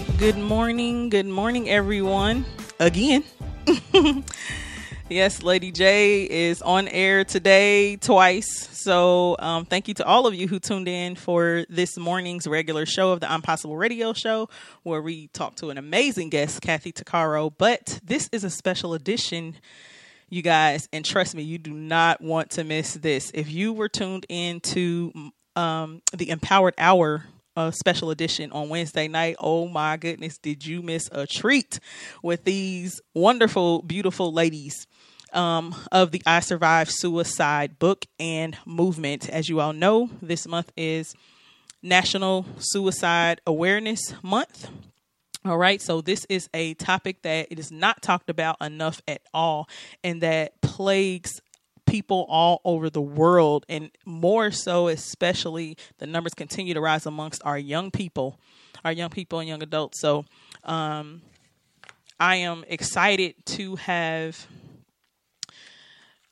right. Good morning. Good morning, everyone. Again. yes, Lady J is on air today twice. So, um, thank you to all of you who tuned in for this morning's regular show of the Impossible Radio Show, where we talk to an amazing guest, Kathy Tuccaro. But this is a special edition you guys and trust me you do not want to miss this if you were tuned in to um, the empowered hour uh, special edition on wednesday night. Oh my goodness did you miss a treat with these wonderful beautiful ladies um, of the i survived suicide book and movement? As you all know this month is national suicide awareness month. All right, so this is a topic that it is not talked about enough at all, and that plagues people all over the world, and more so, especially the numbers continue to rise amongst our young people, our young people and young adults. So, um, I am excited to have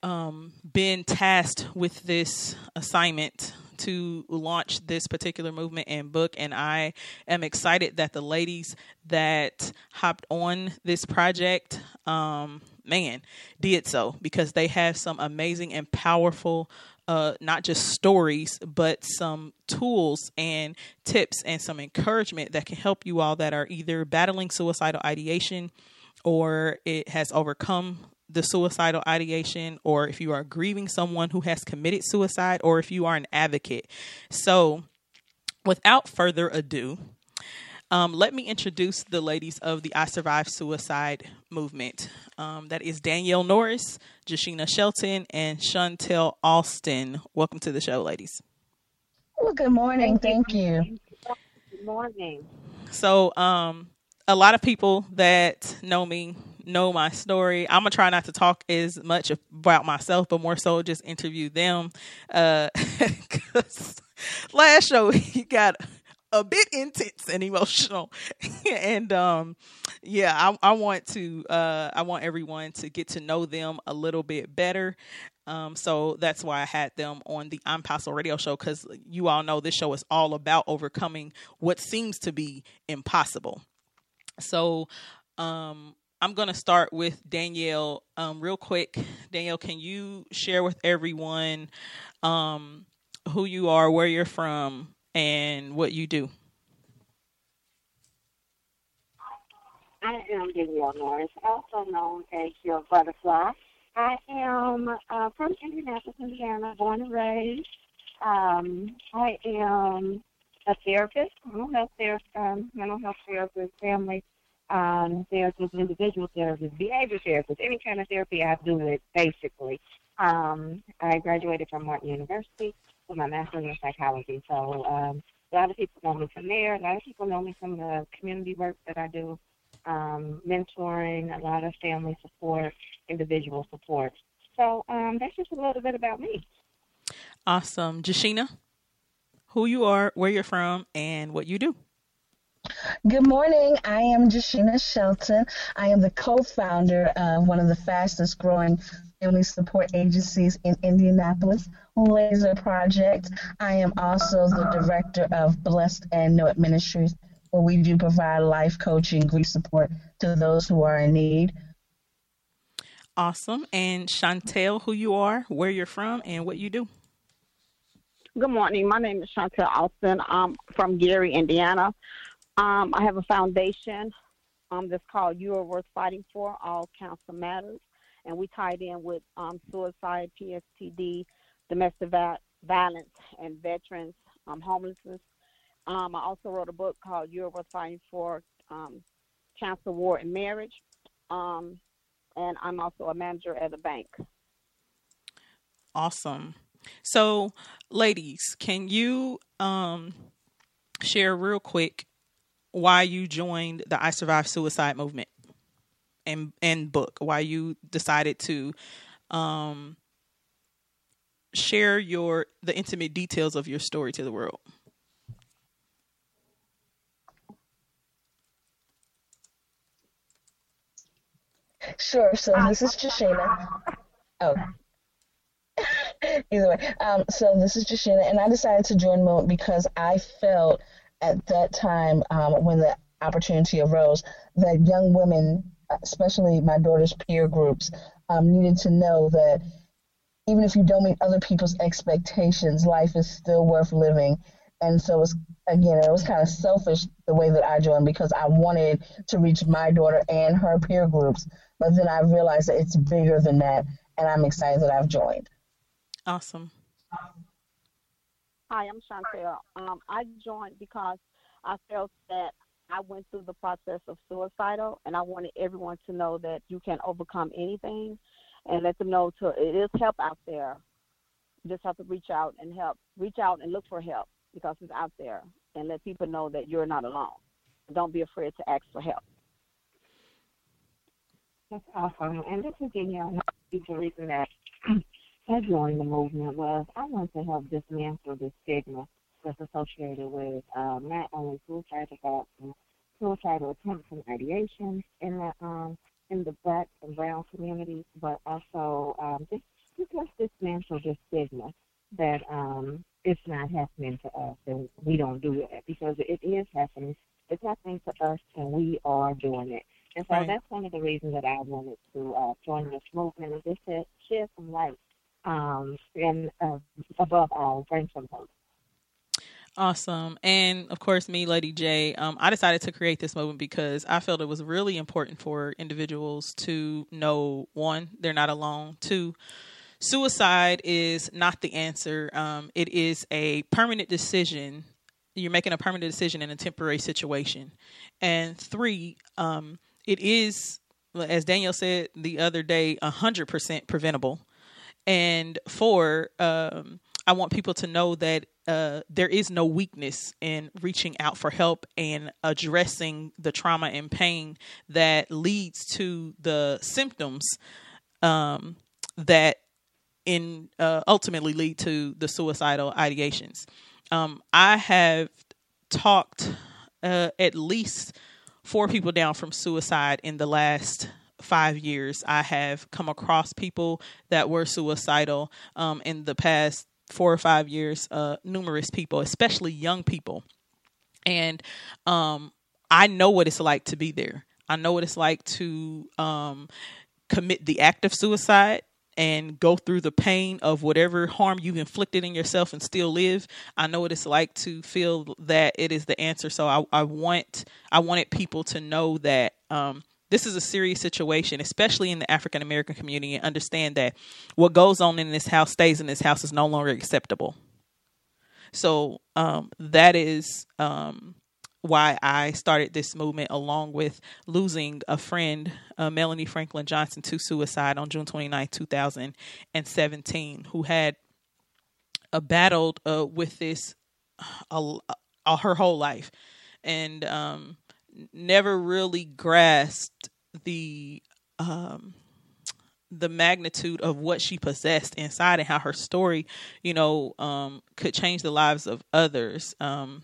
um, been tasked with this assignment to launch this particular movement and book. And I am excited that the ladies that hopped on this project, um, man, did so because they have some amazing and powerful uh, not just stories, but some tools and tips and some encouragement that can help you all that are either battling suicidal ideation or it has overcome the suicidal ideation, or if you are grieving someone who has committed suicide, or if you are an advocate. So, without further ado, um, let me introduce the ladies of the I Survived Suicide movement. Um, that is Danielle Norris, Jashina Shelton, and Chantel Austin. Welcome to the show, ladies. Well, good morning. Thank, Thank you. you. Good morning. So, um, a lot of people that know me know my story. I'm gonna try not to talk as much about myself, but more so just interview them. Uh, last show he got a bit intense and emotional, and um, yeah, I, I want to uh, I want everyone to get to know them a little bit better. Um, so that's why I had them on the Impossible Radio Show because you all know this show is all about overcoming what seems to be impossible. So, um, I'm going to start with Danielle um, real quick. Danielle, can you share with everyone um, who you are, where you're from, and what you do? I am Danielle Norris, also known as your butterfly. I am uh, from Indianapolis, Indiana, born and raised. Um, I am a therapist, mental health therapist, um, mental health therapist, family um, therapist, individual therapist, behavior therapist, any kind of therapy, I do it basically. Um, I graduated from Martin University with my master's in psychology. So um, a lot of people know me from there. A lot of people know me from the community work that I do, um, mentoring, a lot of family support, individual support. So um, that's just a little bit about me. Awesome. Jashina, who you are, where you're from, and what you do. Good morning. I am Jashina Shelton. I am the co-founder of one of the fastest growing family support agencies in Indianapolis, Laser Project. I am also the director of Blessed and Know It Ministries, where we do provide life coaching, grief support to those who are in need. Awesome. And Chantel, who you are, where you're from, and what you do. Good morning. My name is Chantel Austin. I'm from Gary, Indiana. Um, I have a foundation um, that's called You Are Worth Fighting For, All Council Matters. And we tied in with um, suicide, PSTD, domestic violence, and veterans, um, homelessness. Um, I also wrote a book called You Are Worth Fighting For, um, War, and Marriage. Um, and I'm also a manager at a bank. Awesome. So, ladies, can you um, share real quick why you joined the I Survived Suicide movement and and book, why you decided to um, share your the intimate details of your story to the world. Sure. So this is Jashina. Oh. Either way. Um, so this is Jashina, and I decided to join Movement because I felt at that time um, when the opportunity arose that young women, especially my daughter's peer groups, um, needed to know that even if you don't meet other people's expectations, life is still worth living. And so it's again, it was kind of selfish the way that I joined because I wanted to reach my daughter and her peer groups. But then I realized that it's bigger than that, and I'm excited that I've joined. Awesome. Hi, I'm Chantel. Um, I joined because I felt that I went through the process of suicidal, and I wanted everyone to know that you can overcome anything, and let them know to it is help out there. You just have to reach out and help, reach out and look for help because it's out there, and let people know that you're not alone. Don't be afraid to ask for help. That's awesome. And this is Danielle. The reason that I joined the movement was I want to help dismantle the stigma that's associated with um, not only suicidal thoughts and suicidal attempts and ideation in the um, in the black and brown communities, but also um, just just dismantle the stigma that um, it's not happening to us and we don't do it because it is happening. It's happening to us and we are doing it. And so Right. that's one of the reasons that I wanted to uh, join this movement and just to share some light um, and uh, above all, bring some hope. Awesome. And of course, me, Lady J, um, I decided to create this moment because I felt it was really important for individuals to know one, they're not alone, two, suicide is not the answer. Um, it is a permanent decision. You're making a permanent decision in a temporary situation. And three, um, it is, as Danielle said the other day, 100% preventable. And four, um, I want people to know that uh, there is no weakness in reaching out for help and addressing the trauma and pain that leads to the symptoms um, that in uh, ultimately lead to the suicidal ideations. Um, I have talked uh, at least four people down from suicide in the last five years. I have come across people that were suicidal um, in the past four or five years, uh, numerous people, especially young people. And um, I know what it's like to be there. I know what it's like to um, commit the act of suicide and go through the pain of whatever harm you've inflicted in yourself and still live. I know what it's like to feel that it is the answer. So I, I want I wanted people to know that um, this is a serious situation, especially in the African American community, and understand that what goes on in this house stays in this house is no longer acceptable. So um, that is um, why I started this movement, along with losing a friend, uh, Melanie Franklin Johnson, to suicide on June 29, 2017, who had uh, battled uh, with this uh, uh, her whole life and um, never really grasped the um, the magnitude of what she possessed inside and how her story, you know, um, could change the lives of others. Um,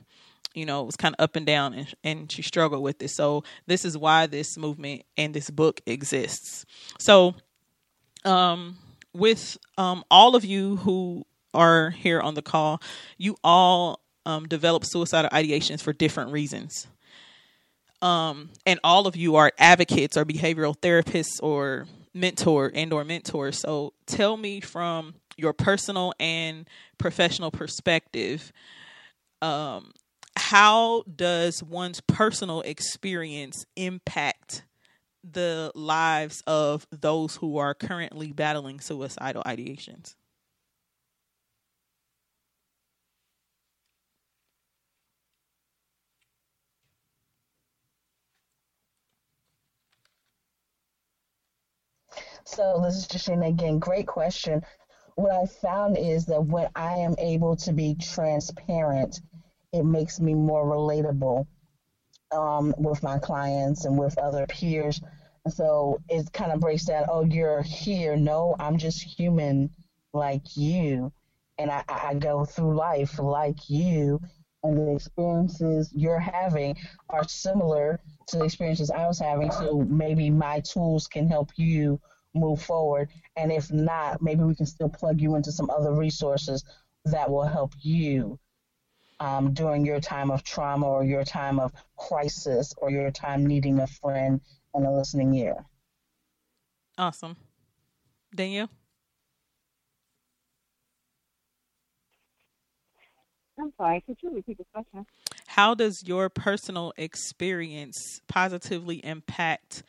you know, it was kind of up and down, and, and she struggled with it. So this is why this movement and this book exists. So, um, with um, all of you who are here on the call, you all um, develop suicidal ideations for different reasons. Um, and all of you are advocates or behavioral therapists or mentor and or mentors. So tell me from your personal and professional perspective, um, how does one's personal experience impact the lives of those who are currently battling suicidal ideations? So this is Jashina again. Great question. What I found is that when I am able to be transparent, it makes me more relatable um, with my clients and with other peers. So it kind of breaks down. Oh, you're here. No, I'm just human like you, and I, I go through life like you. And the experiences you're having are similar to the experiences I was having. So maybe my tools can help you move forward. And if not, maybe we can still plug you into some other resources that will help you. um, during your time of trauma or your time of crisis or your time needing a friend and a listening ear. Awesome. Danielle? I'm sorry, could you repeat the question? How does your personal experience positively impact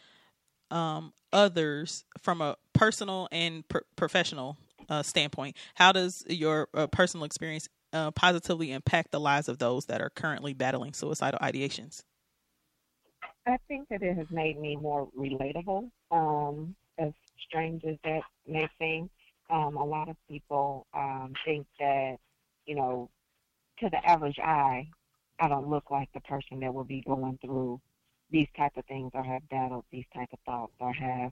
um, others from a personal and pr- professional uh, standpoint? How does your uh, personal experience uh, positively impact the lives of those that are currently battling suicidal ideations? I think that it has made me more relatable. Um, as strange as that may seem, um, a lot of people um, think that, you know, to the average eye, I don't look like the person that will be going through these type of things or have battled these type of thoughts or have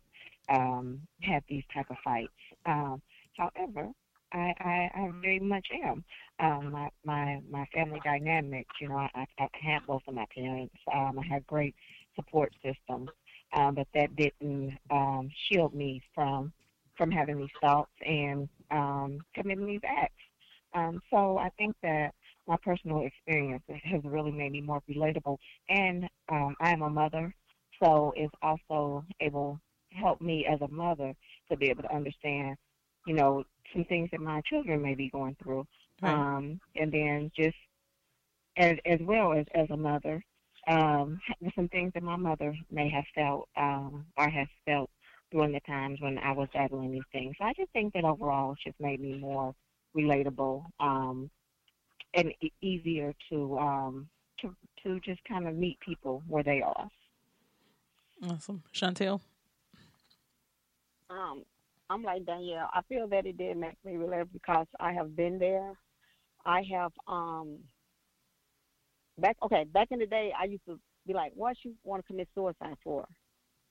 um, had these type of fights. Um, however, I, I, I very much am. Um, my, my my family dynamic, you know, I, I had both of my parents. Um, I had great support systems, um, but that didn't um, shield me from from having these thoughts and um, committing these acts. Um, so I think that my personal experience has really made me more relatable. And um, I am a mother, so it's also able to help me as a mother to be able to understand, you know, some things that my children may be going through. Right. Um, and then just as as well as as a mother, um, some things that my mother may have felt um, or has felt during the times when I was battling these things. So I just think that overall it's just made me more relatable um, and easier to um, to to just kind of meet people where they are. Awesome, Chantel. Um, I'm like Danielle. I feel that it did make me relatable because I have been there. I have um back okay back in the day. I used to be like, "What you want to commit suicide for?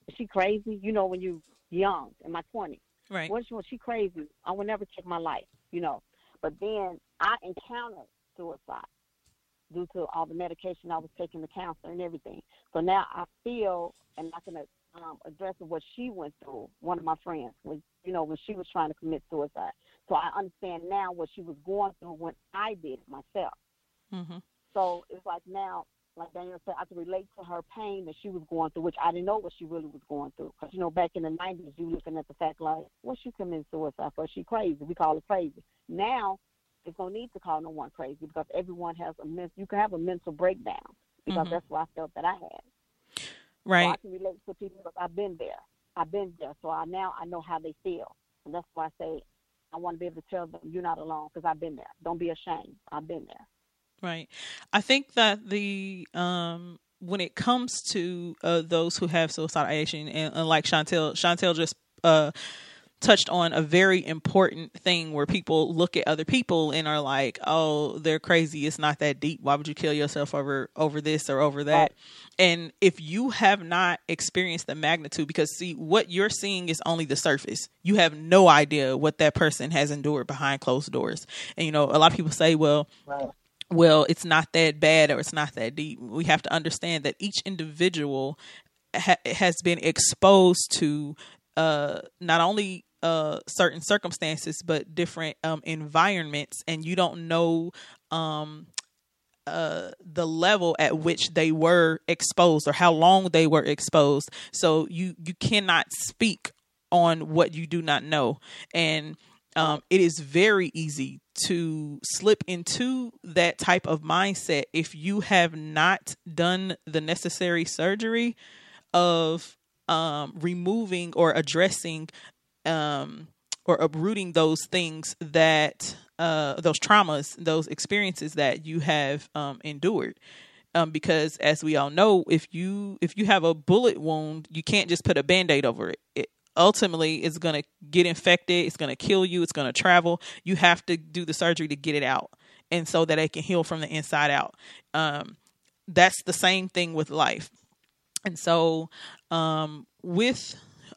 Is she crazy?" You know, when you young in my twenties. Right. What she she crazy? I will never take my life. You know. But then I encountered suicide due to all the medication I was taking, the counselor and everything. So now I feel, and I can um, address what she went through. One of my friends was, you know, when she was trying to commit suicide. So I understand now what she was going through when I did it myself. Mm-hmm. So it's like now, like Danielle said, I can relate to her pain that she was going through, which I didn't know what she really was going through. Because you know, back in the '90s, you looking at the fact like, what she committing suicide for? She crazy. We call her crazy. Now it's no need to call no one crazy because everyone has a mental. You can have a mental breakdown because mm-hmm. that's what I felt that I had. Right. So I can relate to people because I've been there. I've been there, so I now I know how they feel, and that's why I say I want to be able to tell them you're not alone because I've been there. Don't be ashamed. I've been there. Right. I think that the um when it comes to uh, those who have suicidal ideation, and, and like Chantel, Chantel just uh touched on a very important thing where people look at other people and are like, "Oh, they're crazy. It's not that deep. Why would you kill yourself over over this or over that?" And if you have not experienced the magnitude because see what you're seeing is only the surface. You have no idea what that person has endured behind closed doors. And you know, a lot of people say, "Well, right. well, it's not that bad or it's not that deep." We have to understand that each individual ha- has been exposed to uh, not only uh, certain circumstances, but different um, environments, and you don't know um, uh, the level at which they were exposed or how long they were exposed. So you you cannot speak on what you do not know, and um, it is very easy to slip into that type of mindset if you have not done the necessary surgery of um, removing or addressing um, or uprooting those things that uh, those traumas, those experiences that you have um, endured. Um, because as we all know, if you if you have a bullet wound, you can't just put a band-aid over it. it ultimately it's going to get infected, it's going to kill you, it's going to travel. You have to do the surgery to get it out, and so that it can heal from the inside out. Um, that's the same thing with life, and so um, with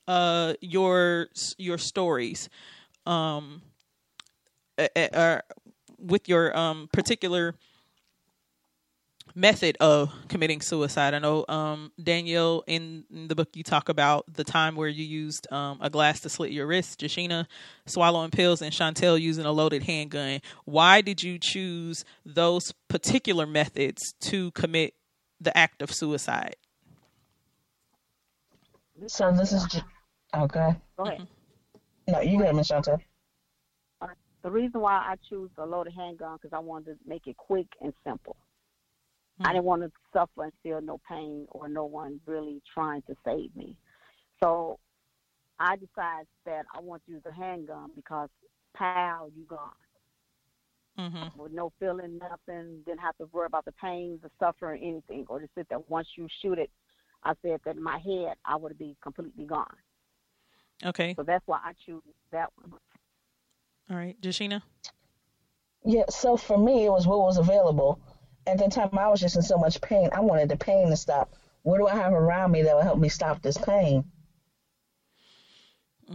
uh your your stories um uh, uh, with your um particular method of committing suicide. I know um, Danielle in, in, the book you talk about the time where you used um, a glass to slit your wrist, Jashina swallowing pills, and Chantel using a loaded handgun. Why did you choose those particular methods to commit the act of suicide? So this is. J- okay. Go ahead. No, you go ahead, Miss Chantel. The reason why I choose a loaded handgun because I wanted to make it quick and simple. Mm-hmm. I didn't want to suffer and feel no pain or no one really trying to save me. So I decided that I want to use a handgun because pow, you gone. Mm-hmm. With no feeling, nothing, didn't have to worry about the pain, the suffering, anything, or to sit there. Once you shoot it, I said that in my head I would be completely gone. Okay. So that's why I choose that one. All right, Jashina. Yeah. So for me, it was what was available at that time I was just in so much pain. I wanted the pain to stop. What do I have around me that will help me stop this pain?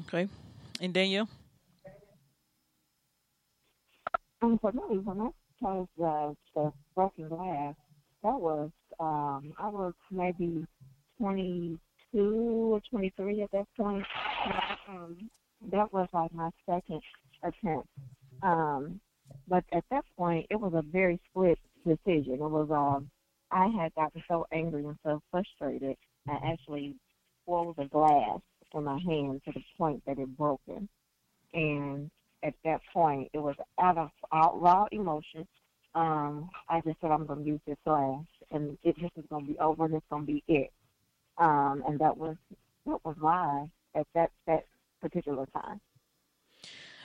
Okay. And Danielle? Um, for me, when I chose uh, the broken glass, that was, um, I was maybe 22 or 23 at that point. Um, that was like my second attempt. Um, but at that point, it was a very split decision. It was um I had gotten so angry and so frustrated I actually swallowed the glass in my hand to the point that it broken. And at that point it was out of out raw emotion. Um, I just said I'm gonna use this glass and it just is gonna be over and it's gonna be it. Um, and that was that was why at that that particular time.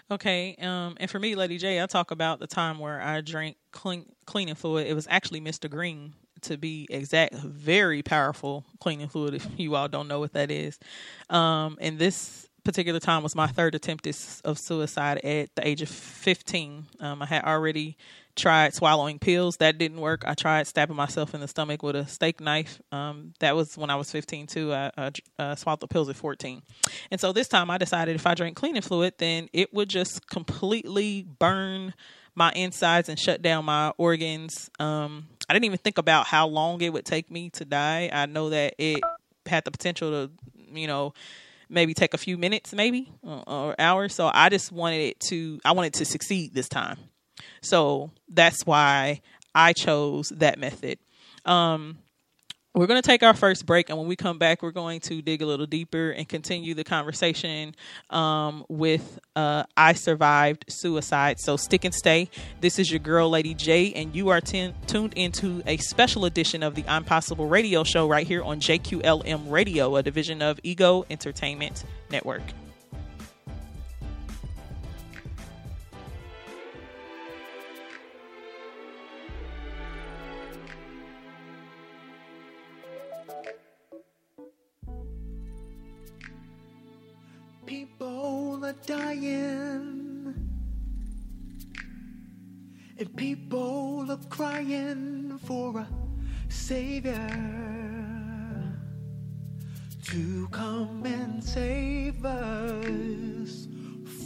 Okay, um, and for me, Lady J, I talk about the time where I drank clean, cleaning fluid. It was actually Mr. Green, to be exact, very powerful cleaning fluid. If you all don't know what that is, um, and this particular time was my third attempt of suicide at the age of 15. Um, I had already tried swallowing pills. That didn't work. I tried stabbing myself in the stomach with a steak knife. Um, that was when I was 15 too. I, I uh, swallowed the pills at 14. And so this time I decided if I drank cleaning fluid, then it would just completely burn my insides and shut down my organs. Um, I didn't even think about how long it would take me to die. I know that it had the potential to, you know, maybe take a few minutes, maybe or, or hours. So I just wanted it to. I wanted to succeed this time. So that's why I chose that method. Um, we're going to take our first break, and when we come back, we're going to dig a little deeper and continue the conversation um, with uh, I Survived Suicide. So stick and stay. This is your girl, Lady J, and you are t- tuned into a special edition of the I'm Possible radio show right here on JQLM Radio, a division of Ego Entertainment Network. Are dying, and people are crying for a savior to come and save us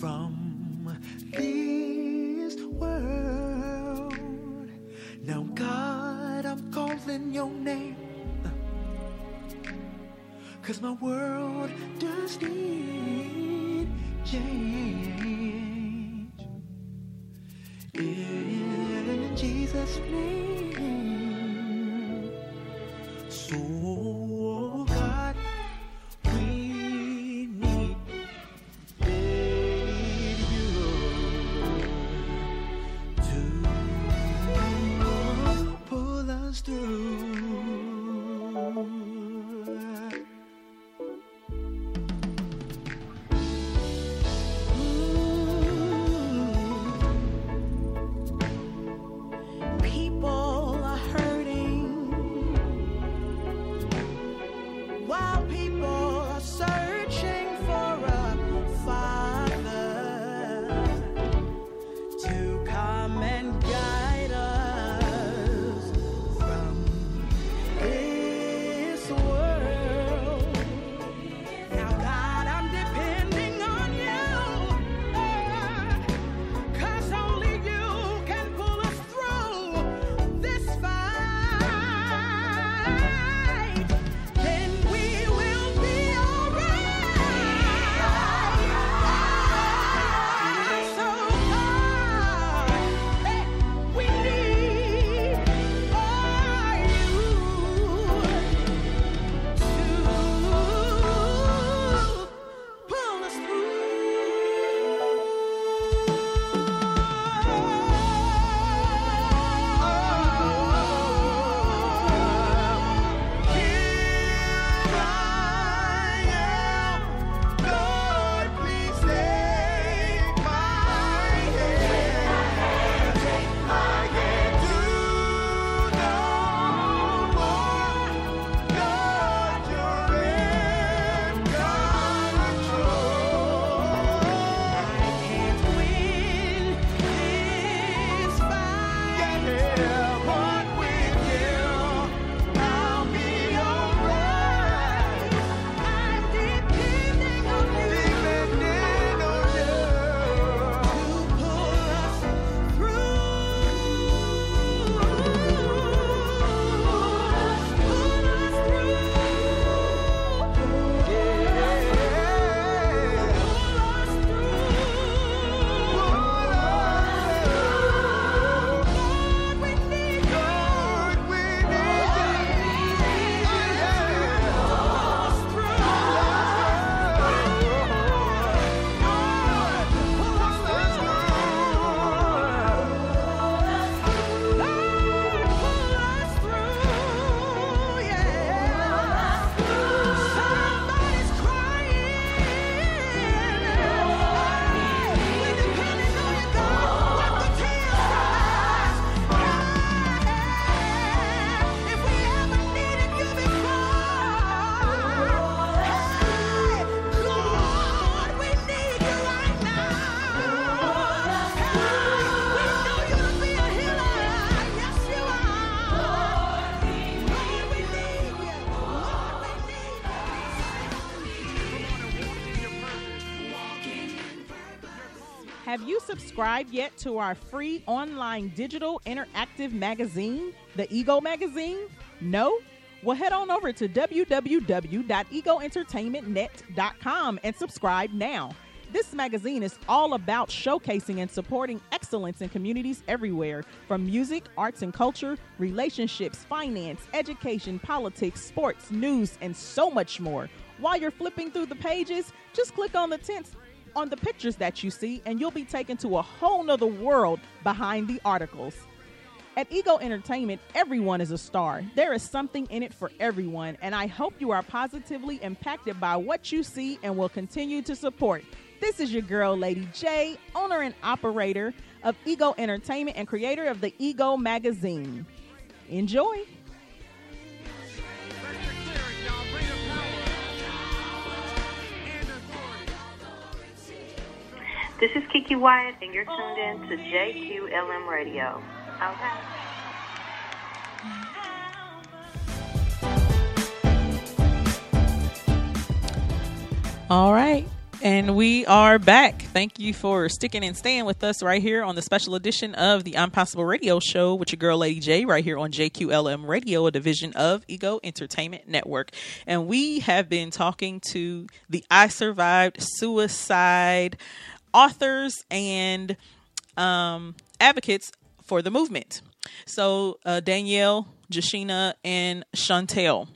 from this world. Now, God, I'm calling your name. Cause my world does need change. In Jesus' name. So, subscribed yet to our free online digital interactive magazine, the Ego Magazine? No? Well, head on over to www.egoentertainmentnet.com and subscribe now. This magazine is all about showcasing and supporting excellence in communities everywhere from music, arts and culture, relationships, finance, education, politics, sports, news, and so much more. While you're flipping through the pages, just click on the tints on the pictures that you see, and you'll be taken to a whole nother world behind the articles. At Ego Entertainment, everyone is a star. There is something in it for everyone, and I hope you are positively impacted by what you see and will continue to support. This is your girl, Lady J, owner and operator of Ego Entertainment and creator of the Ego Magazine. Enjoy. This is Kiki Wyatt, and you're tuned in to JQLM Radio. Okay. All right. And we are back. Thank you for sticking and staying with us right here on the special edition of the Impossible Radio Show with your girl, Lady J, right here on JQLM Radio, a division of Ego Entertainment Network. And we have been talking to the I Survived Suicide authors and um, advocates for the movement. So, uh, Danielle, Jashina, and Chantel.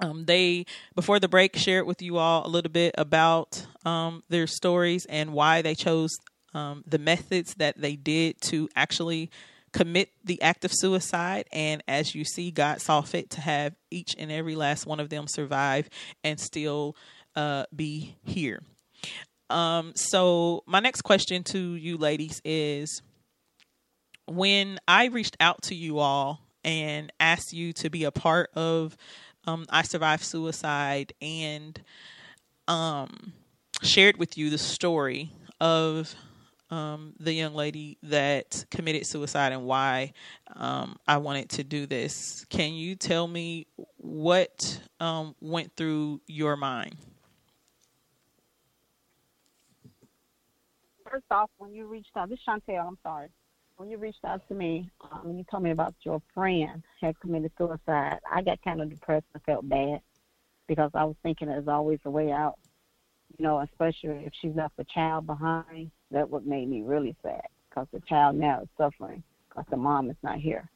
Um, they before the break shared with you all a little bit about um, their stories and why they chose um, the methods that they did to actually commit the act of suicide. And as you see, God saw fit to have each and every last one of them survive and still uh, be here. Um, so my next question to you ladies is when I reached out to you all and asked you to be a part of um, I survived suicide and um, shared with you the story of um, the young lady that committed suicide and why um, I wanted to do this. Can you tell me what um, went through your mind? First off, when you reached out, this is Chantel, I'm sorry. When you reached out to me, um, you told me about your friend had committed suicide. I got kind of depressed and felt bad because I was thinking there's always a way out. You know, especially if she left a child behind, that would make me really sad because the child now is suffering because the mom is not here.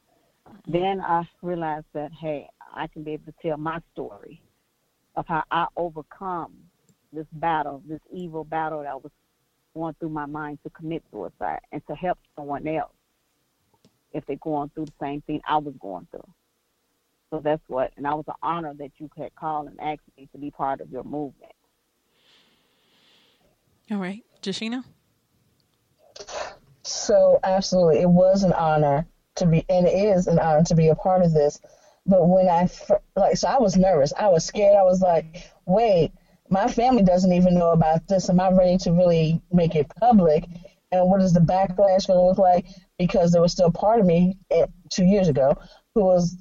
Then I realized that hey, I can be able to tell my story of how I overcome this battle, this evil battle that was going through my mind to commit suicide and to help someone else if they're going through the same thing I was going through. So that's what, and I was an honor that you could call and ask me to be part of your movement. All right, Jashina. So absolutely, it was an honor to be, and it is an honor to be a part of this. But when I like, so I was nervous. I was scared. I was like, wait, my family doesn't even know about this. Am I ready to really make it public? And what is the backlash going to look like? Because there was still part of me eh, two years ago who was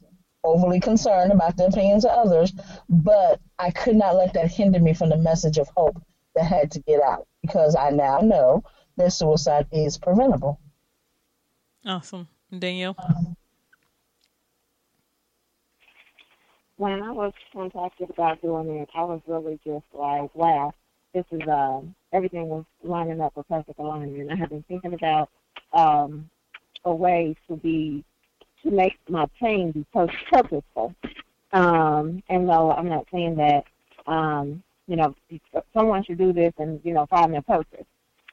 overly concerned about the opinions of others, but I could not let that hinder me from the message of hope that had to get out because I now know that suicide is preventable. Awesome. Danielle. When I was contacted about doing it, I was really just like, wow, this is um everything was lining up a perfect alignment. I have been thinking about um a way to be to make my pain be pur- purposeful. Um, and no, I'm not saying that um, you know, someone should do this and, you know, find their purpose.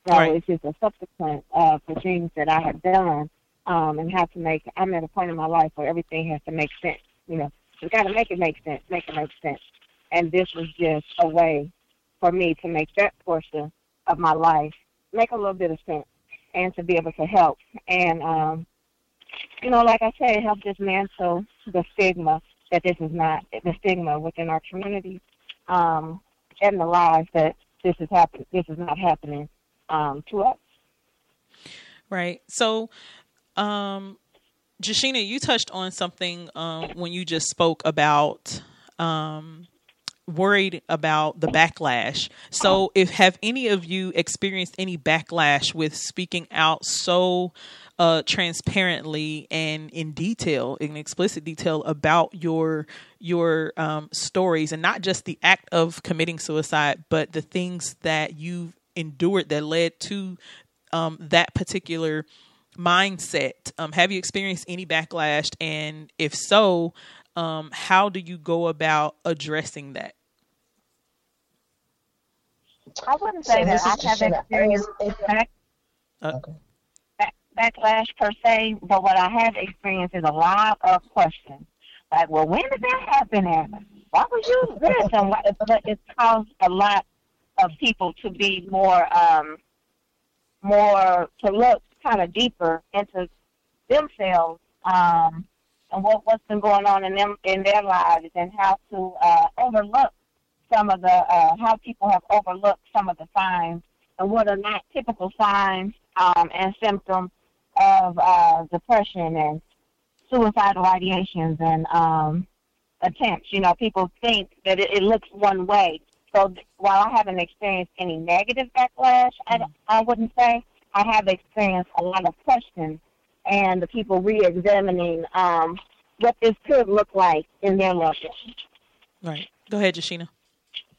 So Right. it's just a subsequent uh for things that I have done um and have to make I'm at a point in my life where everything has to make sense. You know, you gotta make it make sense, make it make sense. And this was just a way for me to make that portion of my life make a little bit of sense and to be able to help. And um you know, like I say, help dismantle the stigma that this is not the stigma within our community, um, and the lies that this is happen this is not happening um, to us. Right. So, um, Jashina, you touched on something um, when you just spoke about um, worried about the backlash. So, if have any of you experienced any backlash with speaking out so uh, transparently and in detail, in explicit detail about your your um, stories, and not just the act of committing suicide, but the things that you've endured that led to um, that particular mindset. Um, have you experienced any backlash, and if so, um, how do you go about addressing that? I wouldn't So say that I have experienced back, Okay. back, backlash per se, but what I have experienced is a lot of questions. Like, well, when did that happen? And why would you this? And why, but it's caused a lot of people to be more, um, more to look kind of deeper into themselves um, and what what's been going on in them in their lives and how to uh, overlook some of the uh, how people have overlooked some of the signs and what are not typical signs um, and symptoms of uh, depression and suicidal ideations and um, attempts. You know, people think that it, it looks one way. So th- while I haven't experienced any negative backlash, I, I wouldn't say I have experienced a lot of questions and the people re-examining um, what this could look like in their loved ones. Right. Go ahead, Jashina.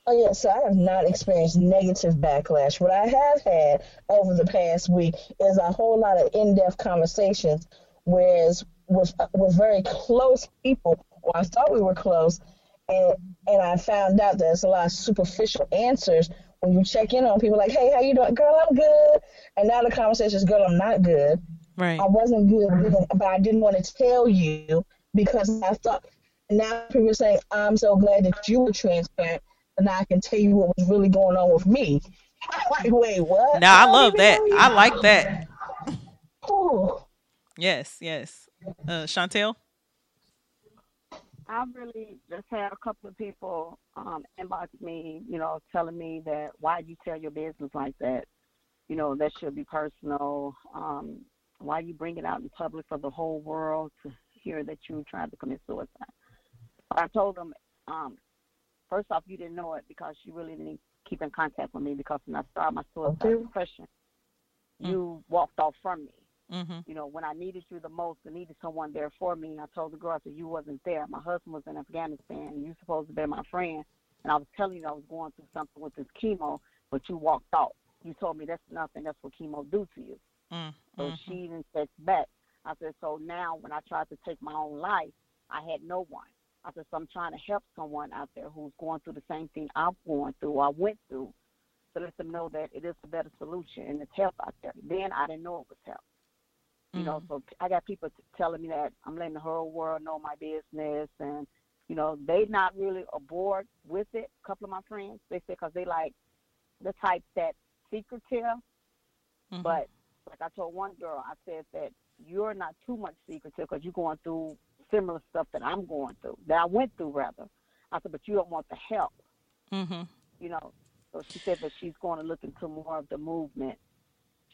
Oh yeah, so I have not experienced negative backlash. What I have had over the past week is a whole lot of in-depth conversations, whereas with with very close people, or I thought we were close, and and I found out that it's a lot of superficial answers when you check in on people like, hey, how you doing, girl? I'm good, and now the conversation is, girl, I'm not good. Right. I wasn't good, but I didn't want to tell you because I thought. Now people are saying, I'm so glad that you were transparent, and I can tell you what was really going on with me. like, wait, what? Now I don't love that. I like that. Ooh. Yes, yes. Uh, Chantel. I really just had a couple of people um, inbox me, you know, telling me that why you tell your business like that? You know, that should be personal. Um, why you bring it out in public for the whole world to hear that you tried to commit suicide? I told them, um, first off, you didn't know it because you really didn't keep in contact with me because when I started my suicide Okay. depression, you walked off from me Mm-hmm. you know, when I needed you the most, I needed someone there for me. I told the girl, I said, you wasn't there. My husband was in Afghanistan. and You supposed to be my friend. And I was telling you I was going through something with this chemo, but you walked off. You told me that's nothing. That's what chemo do to you. Mm, So mhm. she didn't text back. I said, so now when I tried to take my own life, I had no one. I said, so I'm trying to help someone out there who's going through the same thing I'm going through I went through to let them know that it is a better solution and it's help out there. Then I didn't know it was help. You know, so I got people t- telling me that I'm letting the whole world know my business, and you know they not really aboard with it. A couple of my friends, they say because they like the type that secretive. Mhm. But like I told one girl, I said that you're not too much secretive because you're going through similar stuff that I'm going through, that I went through rather. I said, but you don't want the help, Mm-hmm. you know. So she said that she's going to look into more of the movement.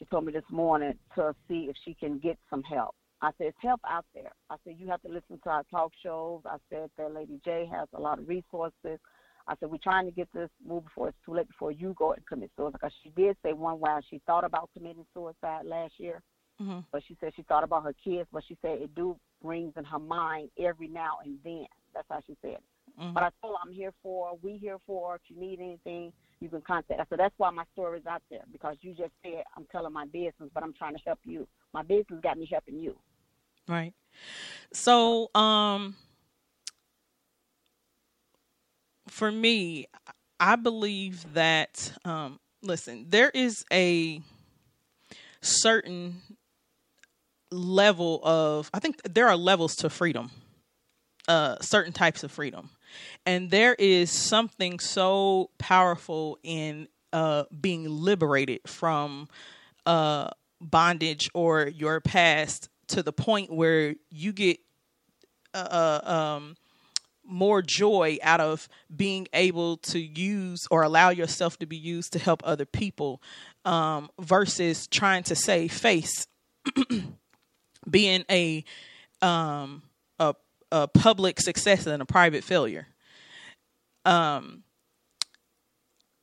She told me this morning to see if she can get some help. I said, it's help out there. I said, you have to listen to our talk shows. I said that Lady J has a lot of resources. I said, we're trying to get this moved before it's too late before you go and commit suicide. Because she did say one while she thought about committing suicide last year, Mm-hmm. but she said she thought about her kids, but she said it do brings in her mind every now and then. That's how she said it. Mhm. But I told her I'm here for, we here for. If you need anything, you can contact us. So that's why my story is out there because you just said I'm telling my business, but I'm trying to help you. My business got me helping you. Right. So, um, for me, I believe that, um, listen, there is a certain level of, I think there are levels to freedom, uh, certain types of freedom. And there is something so powerful in uh, being liberated from uh, bondage or your past to the point where you get uh, um, more joy out of being able to use or allow yourself to be used to help other people um, versus trying to save face being a um, a, a public success and a private failure um,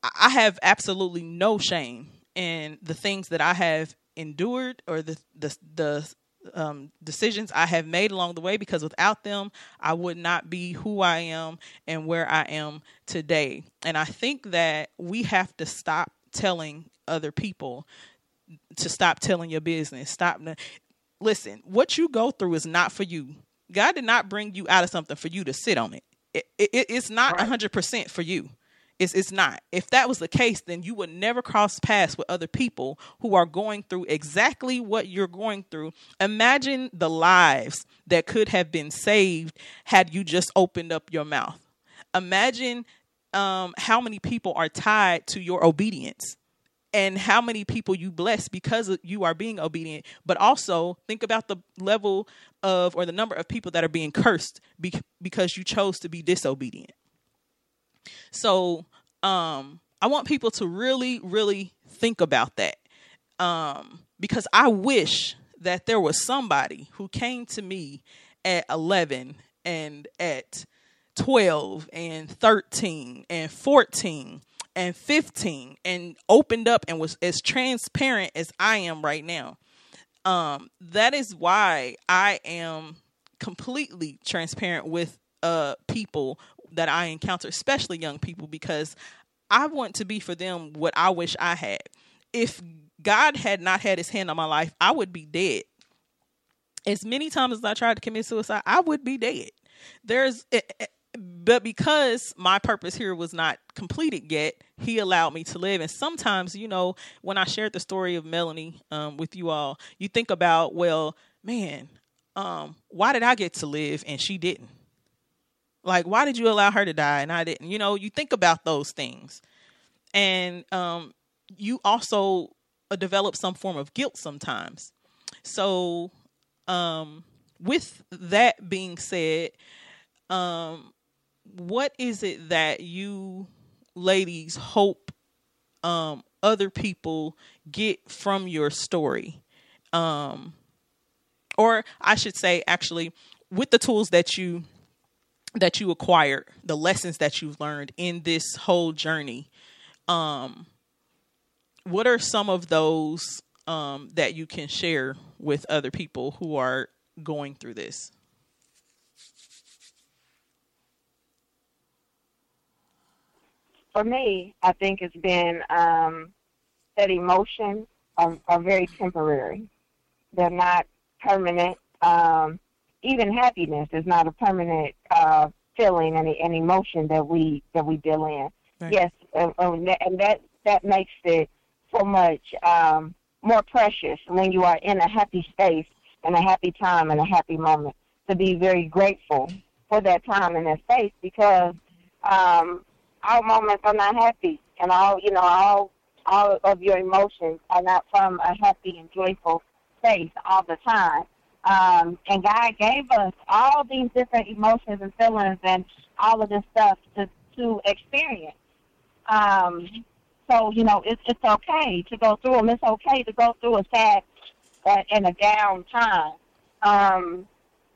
I have absolutely no shame in the things that I have endured or the the the um, decisions I have made along the way because without them, I would not be who I am and where I am today. And I think that we have to stop telling other people to stop telling your business. Stop. Listen, what you go through is not for you. God did not bring you out of something for you to sit on it. it, it it's not a hundred percent for you. It's it's not. If that was the case, then you would never cross paths with other people who are going through exactly what you're going through. Imagine the lives that could have been saved had you just opened up your mouth. Imagine um, how many people are tied to your obedience and how many people you bless because you are being obedient. But also think about the level of or the number of people that are being cursed be- because you chose to be disobedient. So um i want people to really really think about that um because i wish that there was somebody who came to me at 11 and at 12 and 13 and 14 and 15 and opened up and was as transparent as I am right now. Um that is why I am completely transparent with uh people that I encounter, especially young people because I want to be for them what I wish I had. If God had not had his hand on my life, I would be dead as many times as I tried to commit suicide, I would be dead. There's, but because my purpose here was not completed yet, he allowed me to live. And sometimes, you know, when I shared the story of Melanie um, with you all, you think about, well, man, um, why did I get to live and she didn't? Like, why did you allow her to die and I didn't? You know, you think about those things, and um, you also uh, develop some form of guilt sometimes. So um with that being said um what is it that you ladies hope um other people get from your story um or I should say actually with the tools that you that you acquired the lessons that you've learned in this whole journey um what are some of those um, that you can share with other people who are going through this? For me, I think it's been um, that emotions are, are very temporary. They're not permanent. Um, even happiness is not a permanent uh, feeling and an emotion that we that we deal in. Right. Yes, and, and that- and that that makes it so much um, more precious when you are in a happy space and a happy time and a happy moment. To be very grateful for that time and that space because um, all moments are not happy, and all you know, all all of your emotions are not from a happy and joyful space all the time. Um, and God gave us all these different emotions and feelings and all of this stuff to to experience. Um, so you know, it's it's okay to go through them. It's okay to go through a sad and a down time. Um,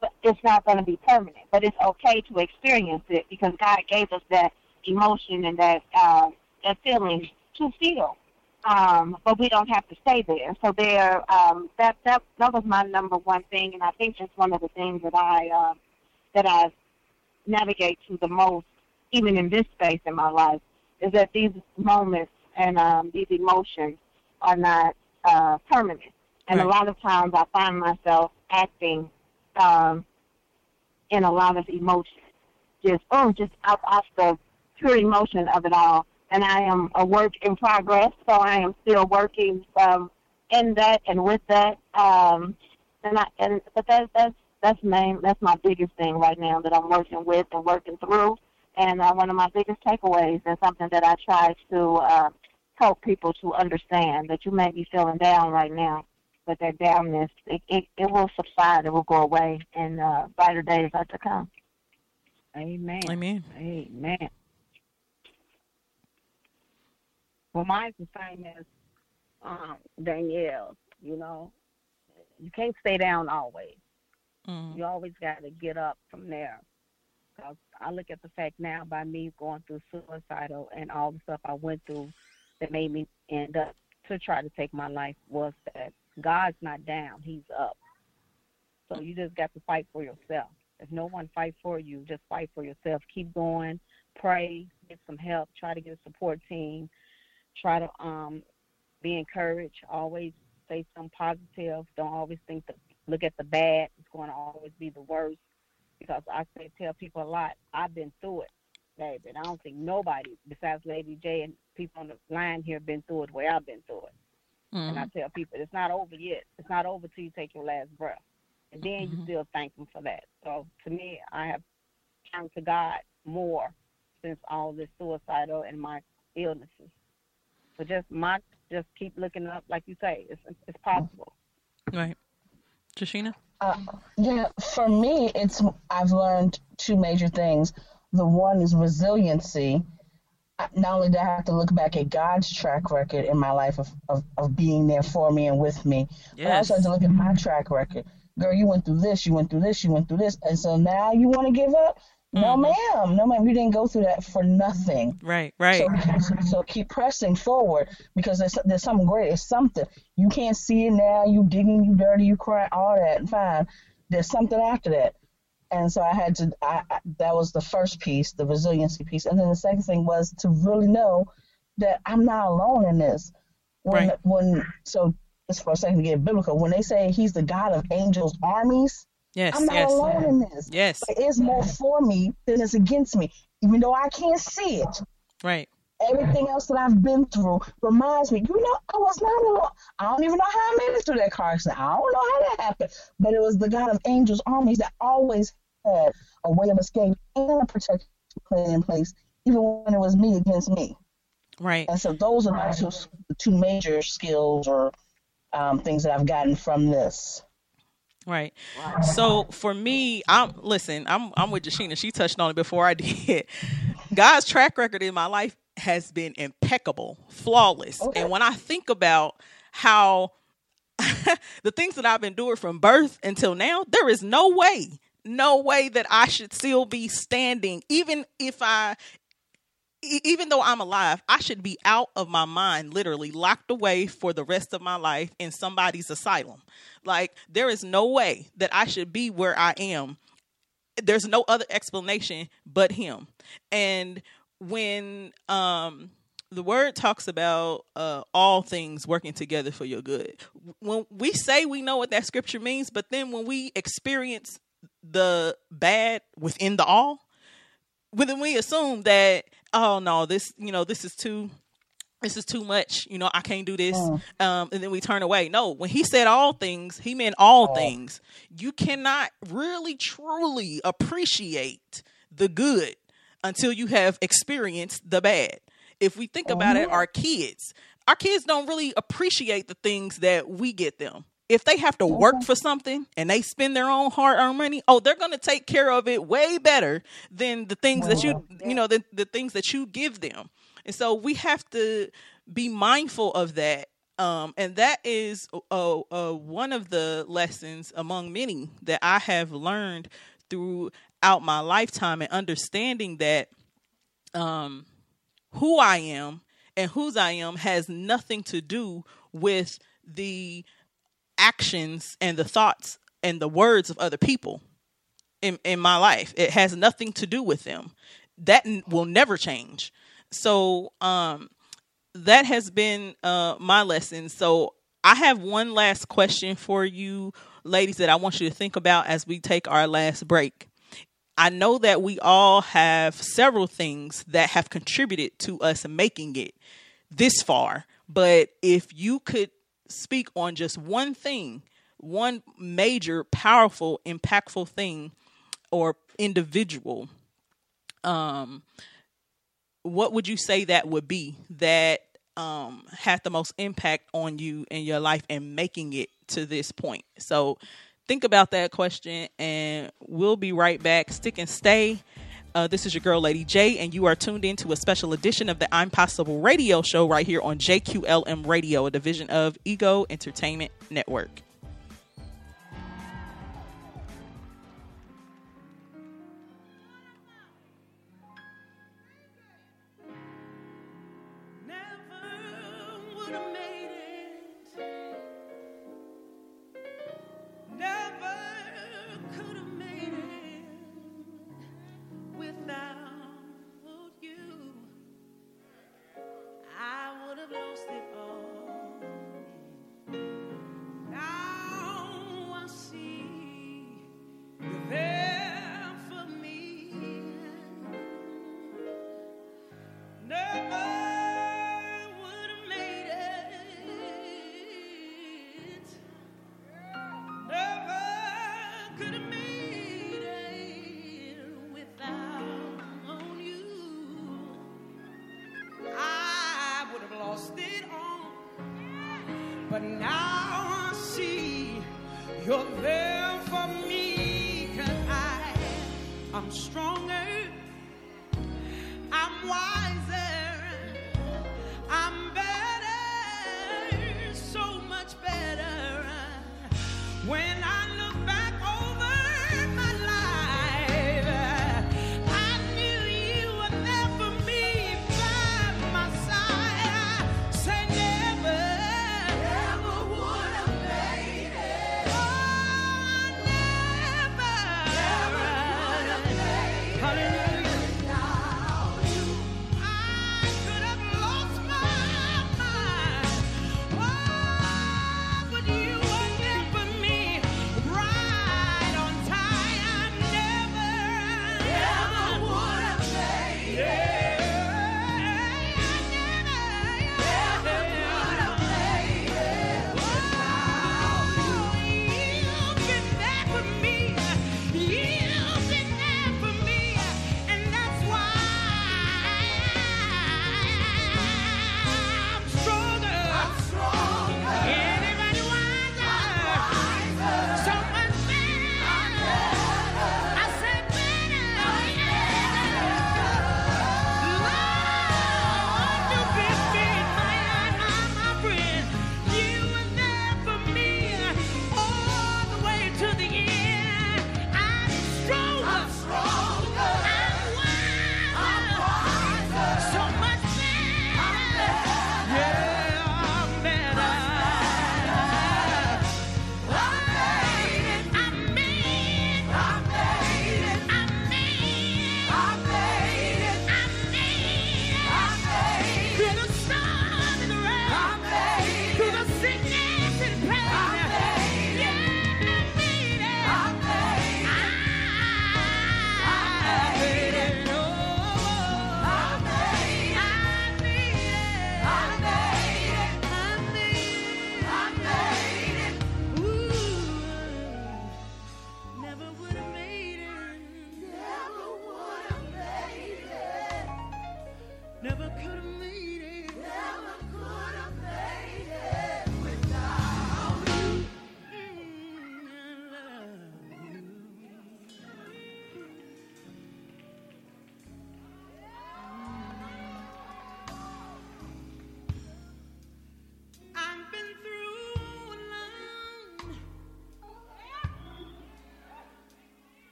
but it's not going to be permanent. But it's okay to experience it because God gave us that emotion and that uh, that feeling to feel. Um, but we don't have to stay there. So there, um, that that that was my number one thing, and I think that's one of the things that I uh, that I navigate to the most, even in this space in my life, is that these moments and um, these emotions are not uh, permanent. And a lot of times I find myself acting um, in a lot of emotion, just oh, just out off the pure emotion of it all. And I am a work in progress, so I am still working um, in that and with that. Um, and I and but that's that's that's main that's my biggest thing right now that I'm working with and working through. And uh, one of my biggest takeaways and something that I try to uh, help people to understand that you may be feeling down right now, but that downness it, it, it will subside, it will go away, and uh, brighter days are to come. Amen. Amen. Amen. Well, mine's the same as um, Danielle. You know, you can't stay down always. Mm, You always got to get up from there. Because I look at the fact now by me going through suicidal and all the stuff I went through that made me end up to try to take my life was that God's not down, He's up. So you just got to fight for yourself. If no one fights for you, just fight for yourself. Keep going, pray, get some help, try to get a support team, try to um be encouraged, always say something positive. Don't always think that look at the bad. It's going to always be the worst. Because I say tell people a lot, I've been through it, baby. And I don't think nobody besides Lady J and people on the line here have been through it the way I've been through it. And I Mhm. tell people it's not over yet. It's not over till you take your last breath. And then you Mhm. still thank him for that. So to me, I have turned to God more since all this suicidal and my illnesses. So just my just keep looking up, like you say, it's it's possible. Right. Jashina? Uh, yeah, for me, it's I've learned two major things. The one is resiliency. Not only do I have to look back at God's track record in my life of, of, of being there for me and with me, but I also have to look at my track record. Girl, you went through this, you went through this, you went through this, and so now you want to give up? No, Mhm. ma'am. No, ma'am. You didn't go through that for nothing. Right, right. So, so keep pressing forward because there's, there's something great. It's something. You can't see it now. You digging, you dirty, you crying, all that. Fine. There's something after that. And so I had to, I, I, that was the first piece, the resiliency piece. And then the second thing was to really know that I'm not alone in this. When, Right. when, so just for a second to get biblical, when they say he's the God of angels' armies, Yes, I'm not yes. alone in this. Yes. But it's more for me than it's against me, even though I can't see it Right. everything else that I've been through reminds me, you know, I was not alone. I don't even know how I made it through that car accident. I don't know how that happened. But it was the God of angels armies that always had a way of escape and a protection plan in place, even when it was me against me. Right. And so those are my two, two major skills or um, things that I've gotten from this. Right. So for me, I'm listen, I'm I'm with Jashina. She touched on it before I did. God's track record in my life has been impeccable, flawless. Okay. And when I think about how the things that I've endured from birth until now, there is no way, no way that I should still be standing, even if I even though I'm alive, I should be out of my mind, literally locked away for the rest of my life in somebody's asylum. Like, there is no way that I should be where I am. There's no other explanation but Him. And when um, the word talks about uh, all things working together for your good, when we say we know what that scripture means, but then when we experience the bad within the all, well, then we assume that oh no this you know this is too this is too much you know i can't do this Mm. um and then we turn away no when he said all things he meant all All. things you cannot really truly appreciate the good until you have experienced the bad if we think about it Mhm. our kids our kids don't really appreciate the things that we get them if they have to work for something and they spend their own hard-earned money oh they're going to take care of it way better than the things that you you know the, the things that you give them. And so we have to be mindful of that um, and that is uh, uh, one of the lessons among many that i have learned throughout my lifetime and understanding that um, who I am and whose I am has nothing to do with the actions and the thoughts and the words of other people in, in my life. It has nothing to do with them. That n- will never change. So um, that has been uh, my lesson. So I have one last question for you, ladies, that I want you to think about as we take our last break. I know that we all have several things that have contributed to us making it this far, but if you could speak on just one thing, one major, powerful, impactful thing or individual, um, what would you say that would be that um, had the most impact on you in your life and making it to this point? So think about that question and we'll be right back. Stick and stay. Uh, this is your girl, Lady J, and you are tuned in to a special edition of the I'm Possible radio show right here on JQLM Radio, a division of Ego Entertainment Network.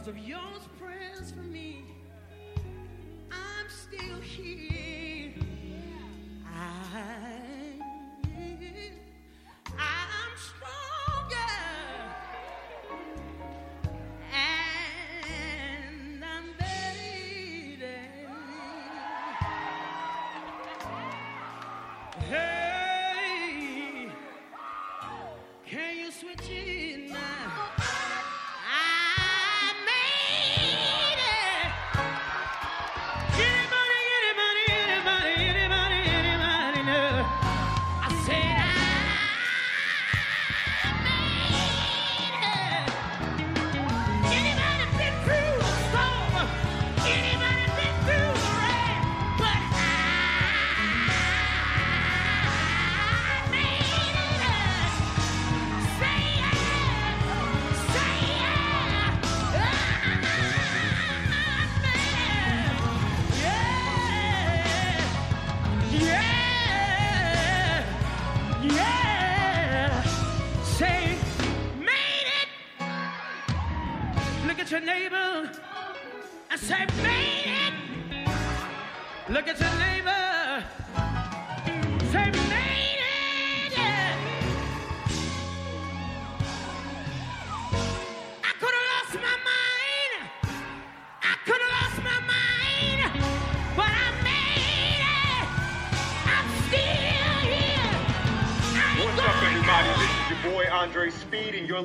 because of your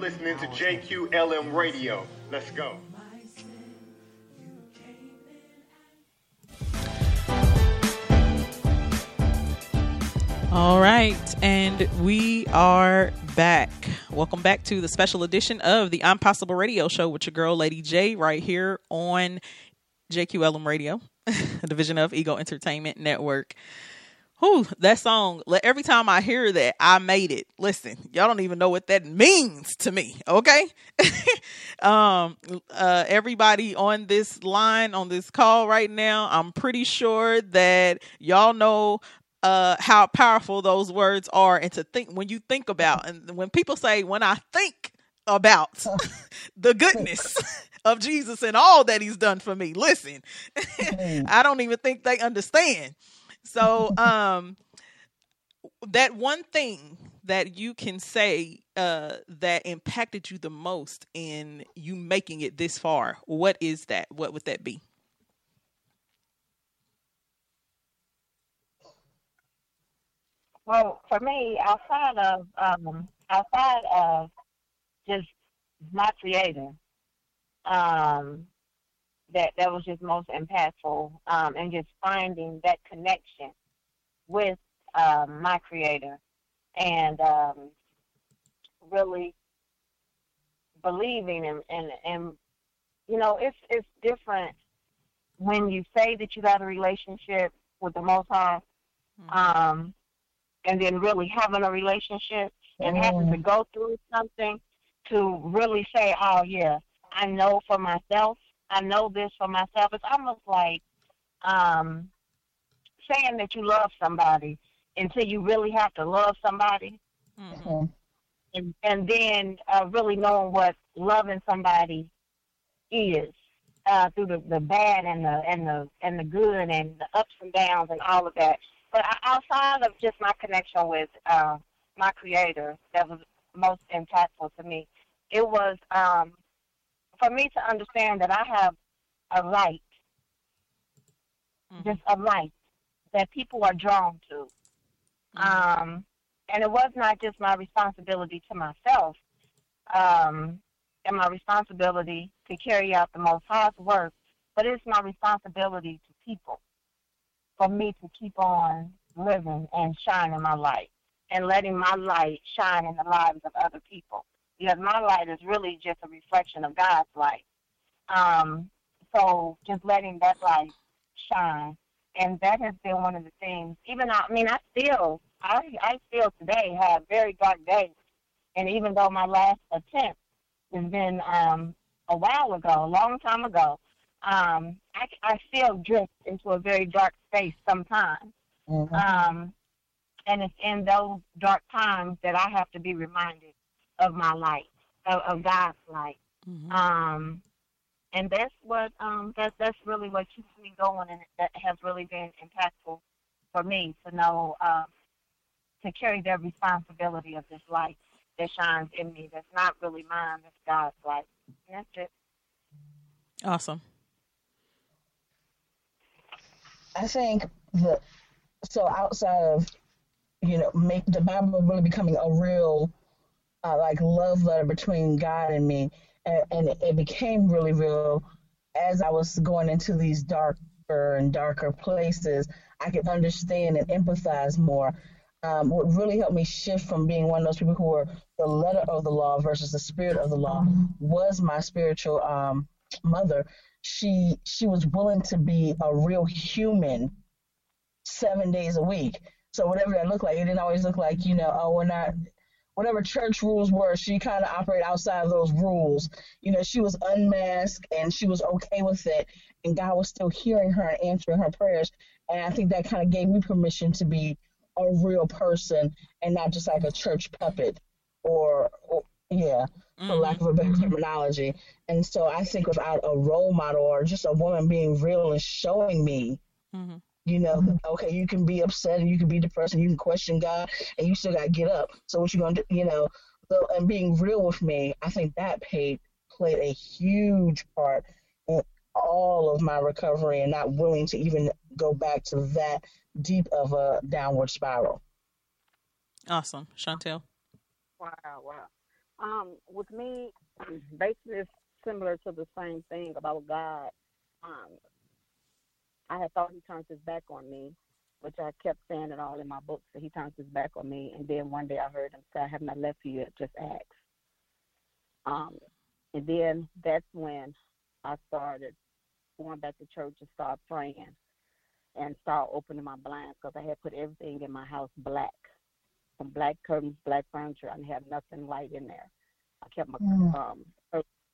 listening to oh, JQLM Radio. Let's go. All right, and we are back. Welcome back to the special edition of the Impossible Radio Show with your girl, Lady J, right here on JQLM Radio, a division of Ego Entertainment Network. Whew, that song, every time I hear that, I made it. Listen, y'all don't even know what that means to me, okay? um, uh, everybody on this line, on this call right now, I'm pretty sure that y'all know uh, how powerful those words are. And to think, when you think about, and when people say, when I think about the goodness of Jesus and all that he's done for me, listen, I don't even think they understand. So, um, that one thing that you can say uh, that impacted you the most in you making it this far, what is that? What would that be? Well, for me, outside of um, outside of just my creator, um, that that was just most impactful, um, and just finding that connection with um, my creator, and um, really believing and, and and you know it's it's different when you say that you got a relationship with the Most High, um, and then really having a relationship and having to go through something to really say, oh yeah, I know for myself. I know this for myself. It's almost like um, saying that you love somebody until you really have to love somebody, Mm-hmm. and and then uh, really knowing what loving somebody is uh, through the, the bad and the and the and the good and the ups and downs and all of that. But outside of just my connection with uh, my creator, that was most impactful to me. It was um, for me to understand that I have a light, just a light that people are drawn to. Um, and it was not just my responsibility to myself um, and my responsibility to carry out the Most High's work, but it's my responsibility to people for me to keep on living and shining my light and letting my light shine in the lives of other people. Because my light is really just a reflection of God's light. Um, so just letting that light shine. And that has been one of the things, even though, I mean, I still, I, I still today have very dark days. And even though my last attempt has been um, a while ago, a long time ago, um, I, I still drift into a very dark space sometimes. Um, and it's in those dark times that I have to be reminded of my light, of, of God's light. Um, and that's what um, that's that's really what keeps me going, and that has really been impactful for me to know um, to carry the responsibility of this light that shines in me. That's not really mine. That's God's light. And that's it. Awesome. I think the so outside of you know make the Bible really becoming a real uh, like love letter between God and me, and, and it, became really real as I was going into these darker and darker places. I could understand and empathize more. Um, what really helped me shift from being one of those people who were the letter of the law versus the spirit of the law was my spiritual um, mother. She she was willing to be a real human seven days a week. So whatever that looked like, it didn't always look like, you know, oh, we're not, whatever church rules were, she kind of operated outside of those rules. You know, she was unmasked and she was okay with it. And God was still hearing her and answering her prayers. And I think that kind of gave me permission to be a real person and not just like a church puppet or, or yeah, for lack of a better terminology. And so I think without a role model or just a woman being real and showing me Mm-hmm. You know, okay, you can be upset and you can be depressed and you can question God and you still got to get up. So what you gonna do? You know, so and being real with me, I think that paid played a huge part in all of my recovery and not willing to even go back to that deep of a downward spiral. Awesome. Chantel. Wow, wow. Um, with me, basically, it's similar to the same thing about God. Um, I had thought He turned His back on me, which I kept saying it all in my books that He turns His back on me. And then one day I heard Him say, "I have not left you yet. Just ask." Um, and then that's when I started going back to church and start praying and start opening my blinds because I had put everything in my house black, some black curtains, black furniture. I didn't have nothing white in there. I kept my Mm. um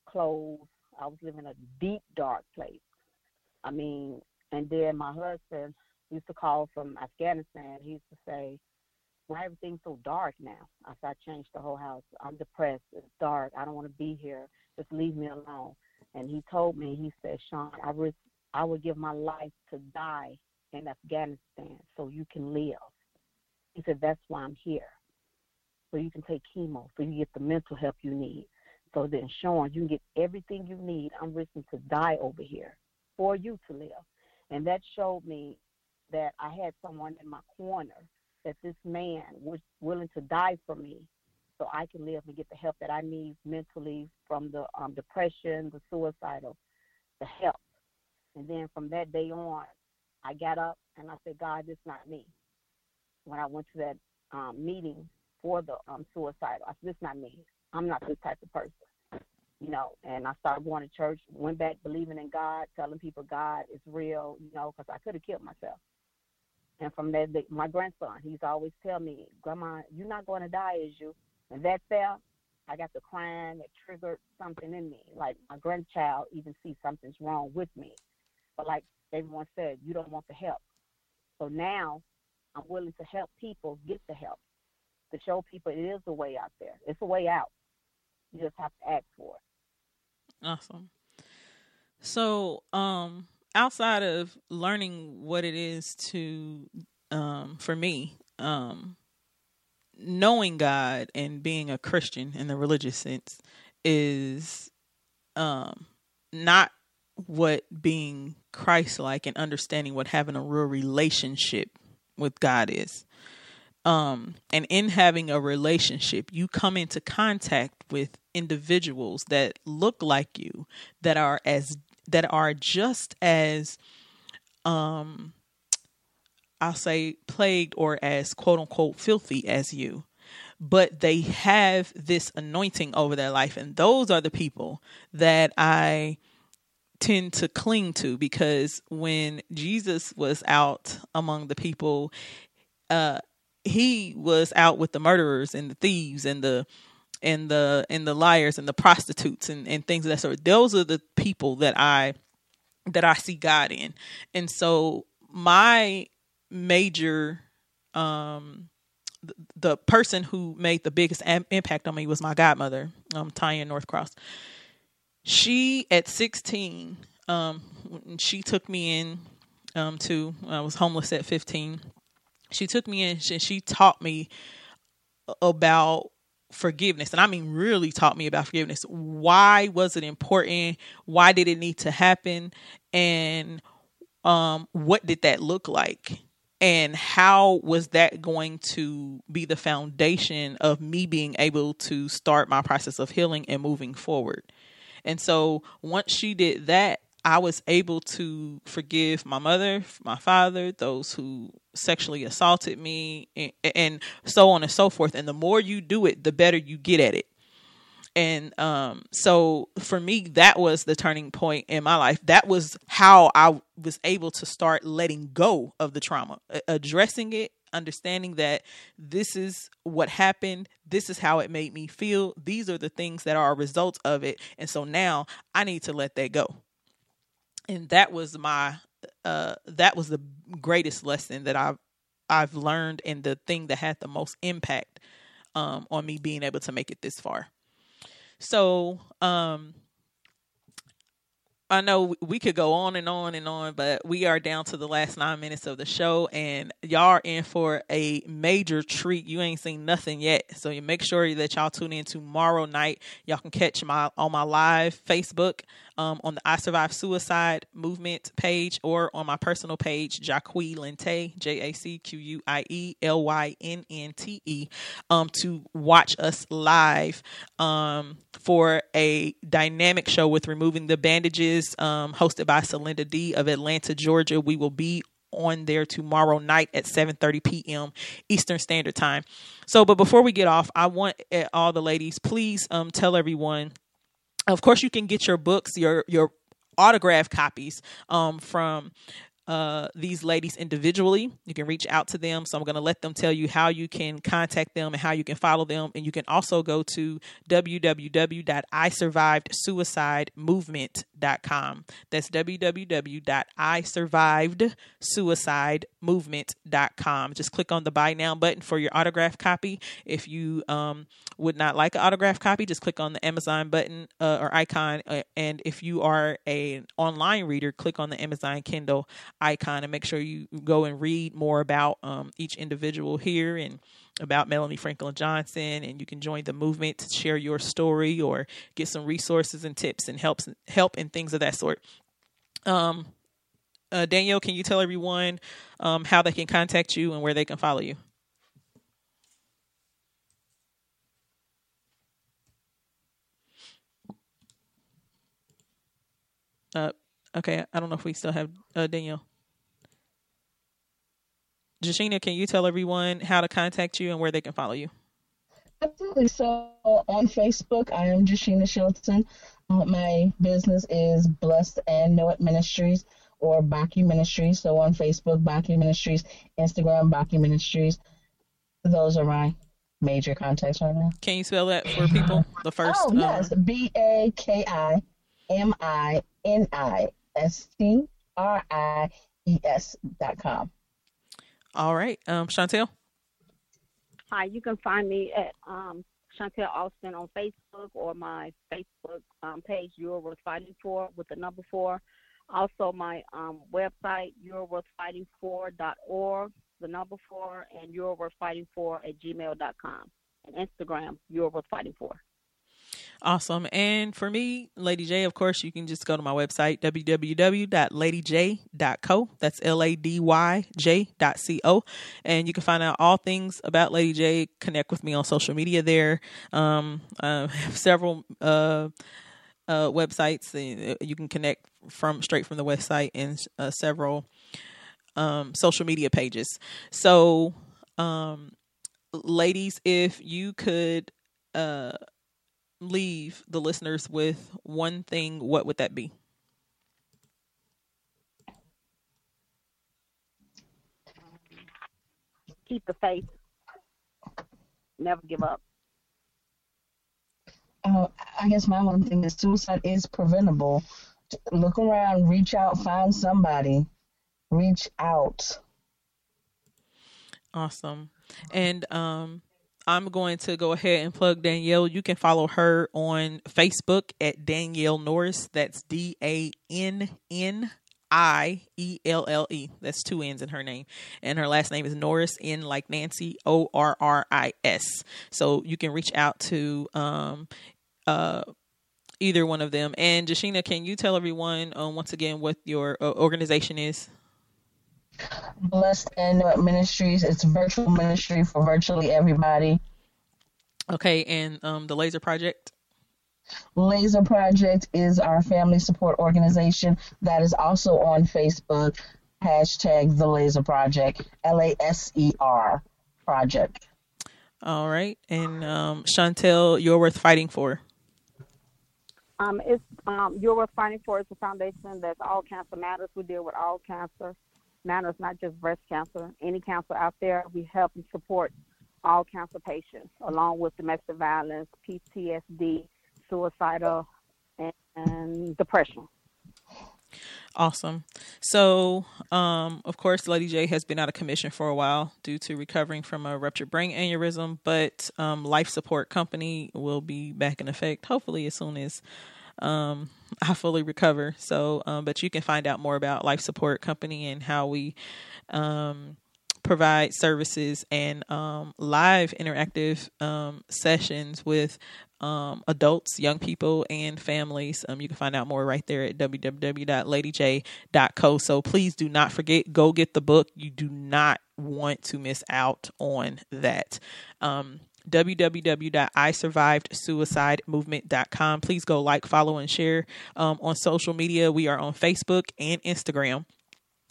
clothes. I was living in a deep dark place. I mean, and then my husband used to call from Afghanistan. He used to say, "Why everything's so dark now?" I said, "I changed the whole house. I'm depressed. It's dark. I don't want to be here. Just leave me alone." And he told me, he said, "Sean, I risk, I would give my life to die in Afghanistan so you can live." He said, "That's why I'm here, so you can take chemo, so you get the mental help you need." So then, Sean, you can get everything you need. I'm risking to die over here for you to live. And that showed me that I had someone in my corner, that this man was willing to die for me so I can live and get the help that I need mentally from the um, depression, the suicidal, the help. And then from that day on, I got up and I said, God, this is not me. When I went to that um, meeting for the um, suicidal, I said, this not me. I'm not this type of person you know, and I started going to church, went back believing in God, telling people God is real, you know, because I could have killed myself. And from that, my grandson, he's always tell me, Grandma, you're not going to die, is you? And that fell, I got the crying that triggered something in me. Like my grandchild even sees something's wrong with me. But like everyone said, you don't want the help. So now I'm willing to help people get the help, to show people it is a way out there. It's a way out. You just have to ask for it. Awesome. So, um, outside of learning what it is to, um, for me, um, knowing God and being a Christian in the religious sense is, um, not what being Christ like and understanding what having a real relationship with God is. Um, and in having a relationship, you come into contact with individuals that look like you, that are as that are just as um I'll say plagued or as quote unquote filthy as you. But they have this anointing over their life, and those are the people that I tend to cling to because when Jesus was out among the people, uh, he was out with the murderers and the thieves and the and the and the liars and the prostitutes and, and things of that sort. Those are the people that I that I see God in. And so my major um the, person who made the biggest am- impact on me was my godmother, um Tanya Northcross. She at 16 um she took me in um to I was homeless at 15 she took me in and she taught me about forgiveness and i mean really taught me about forgiveness. Why was it important? Why did it need to happen? And um what did that look like? And how was that going to be the foundation of me being able to start my process of healing and moving forward? And so once she did that I was able to forgive my mother, my father, those who sexually assaulted me, and, and, so on and so forth. And the more you do it, the better you get at it. And um, so for me, that was the turning point in my life. That was how I was able to start letting go of the trauma, addressing it, understanding that this is what happened, this is how it made me feel, these are the things that are a result of it. And so now I need to let that go and that was my uh that was the greatest lesson that I've I've learned and the thing that had the most impact um on me being able to make it this far. So, um I know we could go on and on and on, but we are down to the last nine minutes of the show, and y'all are in for a major treat. You ain't seen nothing yet, so you make sure that y'all tune in tomorrow night. Y'all can catch my on my live Facebook um, on the I Survive Suicide Movement page or on my personal page, Jacquie Lynnte, J A C Q U I E L Y N N T E, um, to watch us live um, for a dynamic show with removing the bandages, um, hosted by Celinda D of Atlanta, Georgia. We will be on there tomorrow night at 7:30 p.m. Eastern Standard Time. So, but before we get off, I want uh, all the ladies, please um, tell everyone of course you can get your books your your autograph copies um, from uh, these ladies individually. You can reach out to them. So I'm going to let them tell you how you can contact them and how you can follow them. And you can also go to www.isurvivedsuicidemovement.com. That's www.isurvivedsuicidemovement.com. Just click on the buy now button for your autograph copy. If you um, would not like an autograph copy, just click on the Amazon button uh, or icon. Uh, and if you are an online reader, click on the Amazon Kindle icon and make sure you go and read more about um, each individual here and about Melanie Franklin Johnson. And you can join the movement to share your story or get some resources and tips and helps help and things of that sort. Um, uh, Danielle, can you tell everyone um, how they can contact you and where they can follow you? Uh, okay, I don't know if we still have uh, Danielle. Jashina, can you tell everyone how to contact you and where they can follow you? Absolutely. So on Facebook, I am Jashina Shelton. Uh, my business is Blessed and Know It Ministries or Baki Ministries. So on Facebook, Baki Ministries, Instagram, Baki Ministries. Those are my major contacts right now. Can you spell that for people? The first. Oh, yes. um, B A K I M I N I S T R I E S dot com. All right. Um, Chantel. Hi, you can find me at um, Chantel Austin on Facebook or my Facebook um, page, You're Worth Fighting For, with the number four. Also, my um, website, You're Worth Fighting For.org, the number four, and You're Worth Fighting For at gmail.com. And Instagram, You're Worth Fighting For. Awesome. And for me, Lady J, of course, you can just go to my website, www.ladyj.co. That's L A D Y J dot C O. And you can find out all things about Lady J. Connect with me on social media there. Um, I have several uh, uh, websites. uh, You can connect from straight from the website and uh, several um, social media pages. So, um, ladies, if you could uh, leave the listeners with one thing, what would that be? Keep the faith. Never give up. Uh, I guess my one thing is suicide is preventable. Look around, reach out, find somebody, reach out. Awesome. And um I'm going to go ahead and plug Danielle. You can follow her on Facebook at Danielle Norris. That's D A N N I E L L E. That's two N's in her name. And her last name is Norris, N like Nancy, O R R I S. So you can reach out to um uh either one of them. And Jashina, can you tell everyone um, once again what your uh, organization is? Blessed and Ministries. It's virtual ministry for virtually everybody. Okay, and um, the Laser Project. Laser Project is our family support organization that is also on Facebook. Hashtag the Laser Project. L A S E R Project. All right, and um, Chantel, you're worth fighting for. Um, it's um, You're Worth Fighting For. It's a foundation that's all cancer matters. We deal with all cancer matters, not just breast cancer. Any cancer out there, we help and support all cancer patients, along with domestic violence, PTSD, suicidal, and, and depression. Awesome. So, um, of course, Lady J has been out of commission for a while due to recovering from a ruptured brain aneurysm, but um, Life Support Company will be back in effect hopefully as soon as um, I fully recover. So, um, but you can find out more about Life Support Company and how we um, provide services and um, live interactive um, sessions with um, adults, young people, and families. Um, you can find out more right there at www.ladyj.co. So please do not forget, go get the book. You do not want to miss out on that. Um, www.isurvivedsuicidemovement.com. Please go like, follow, and share um, on social media. We are on Facebook and Instagram.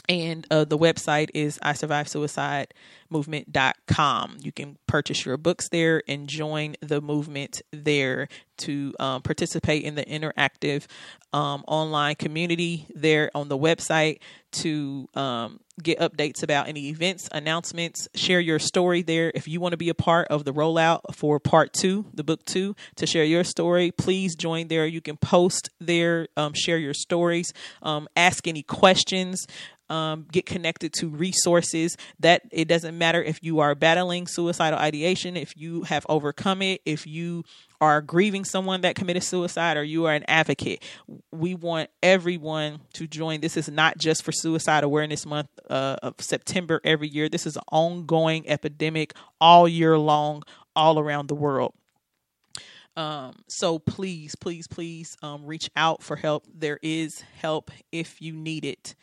And uh, the website is i survive suicide movement.com you can purchase your books there and join the movement there to um, participate in the interactive um, online community there on the website to um, get updates about any events announcements. Share your story there. If you want to be a part of the rollout for part two the book two to share your story please join there. You can post there um, share your stories um, ask any questions um, get connected to resources that it doesn't matter if you are battling suicidal ideation if you have overcome it if you are grieving someone that committed suicide or you are an advocate. We want everyone to join. This is not just for suicide awareness month uh, of september every year. This is an ongoing epidemic all year long all around the world. Um, so please please please um, reach out for help. There is help if you need it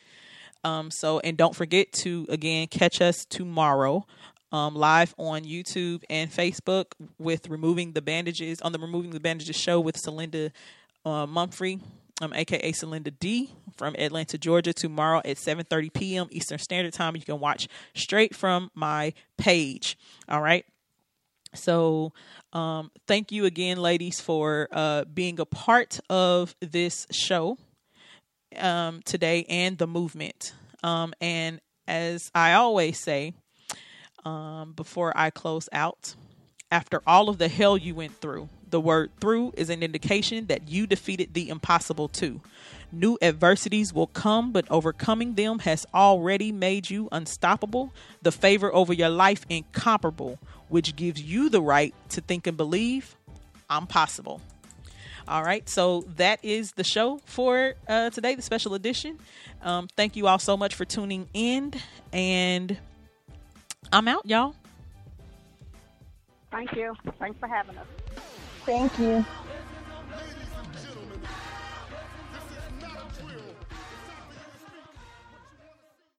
um, so, and don't forget to again catch us tomorrow um, live on YouTube and Facebook with removing the bandages on the removing the bandages show with Celinda uh, Mumphrey, um, aka Celinda D from Atlanta, Georgia. Tomorrow at 7:30 p.m. Eastern Standard Time. You can watch straight from my page. All right. So, um, thank you again, ladies, for uh, being a part of this show um, today and the movement. Um, and as I always say, um, before I close out, after all of the hell you went through, the word through is an indication that you defeated the impossible too. New adversities will come, but overcoming them has already made you unstoppable, the favor over your life incomparable, which gives you the right to think and believe I'm possible. All right, so that is the show for uh, today, the special edition. Um, thank you all so much for tuning in, and I'm out, y'all. Thank you. Thanks for having us. Thank you.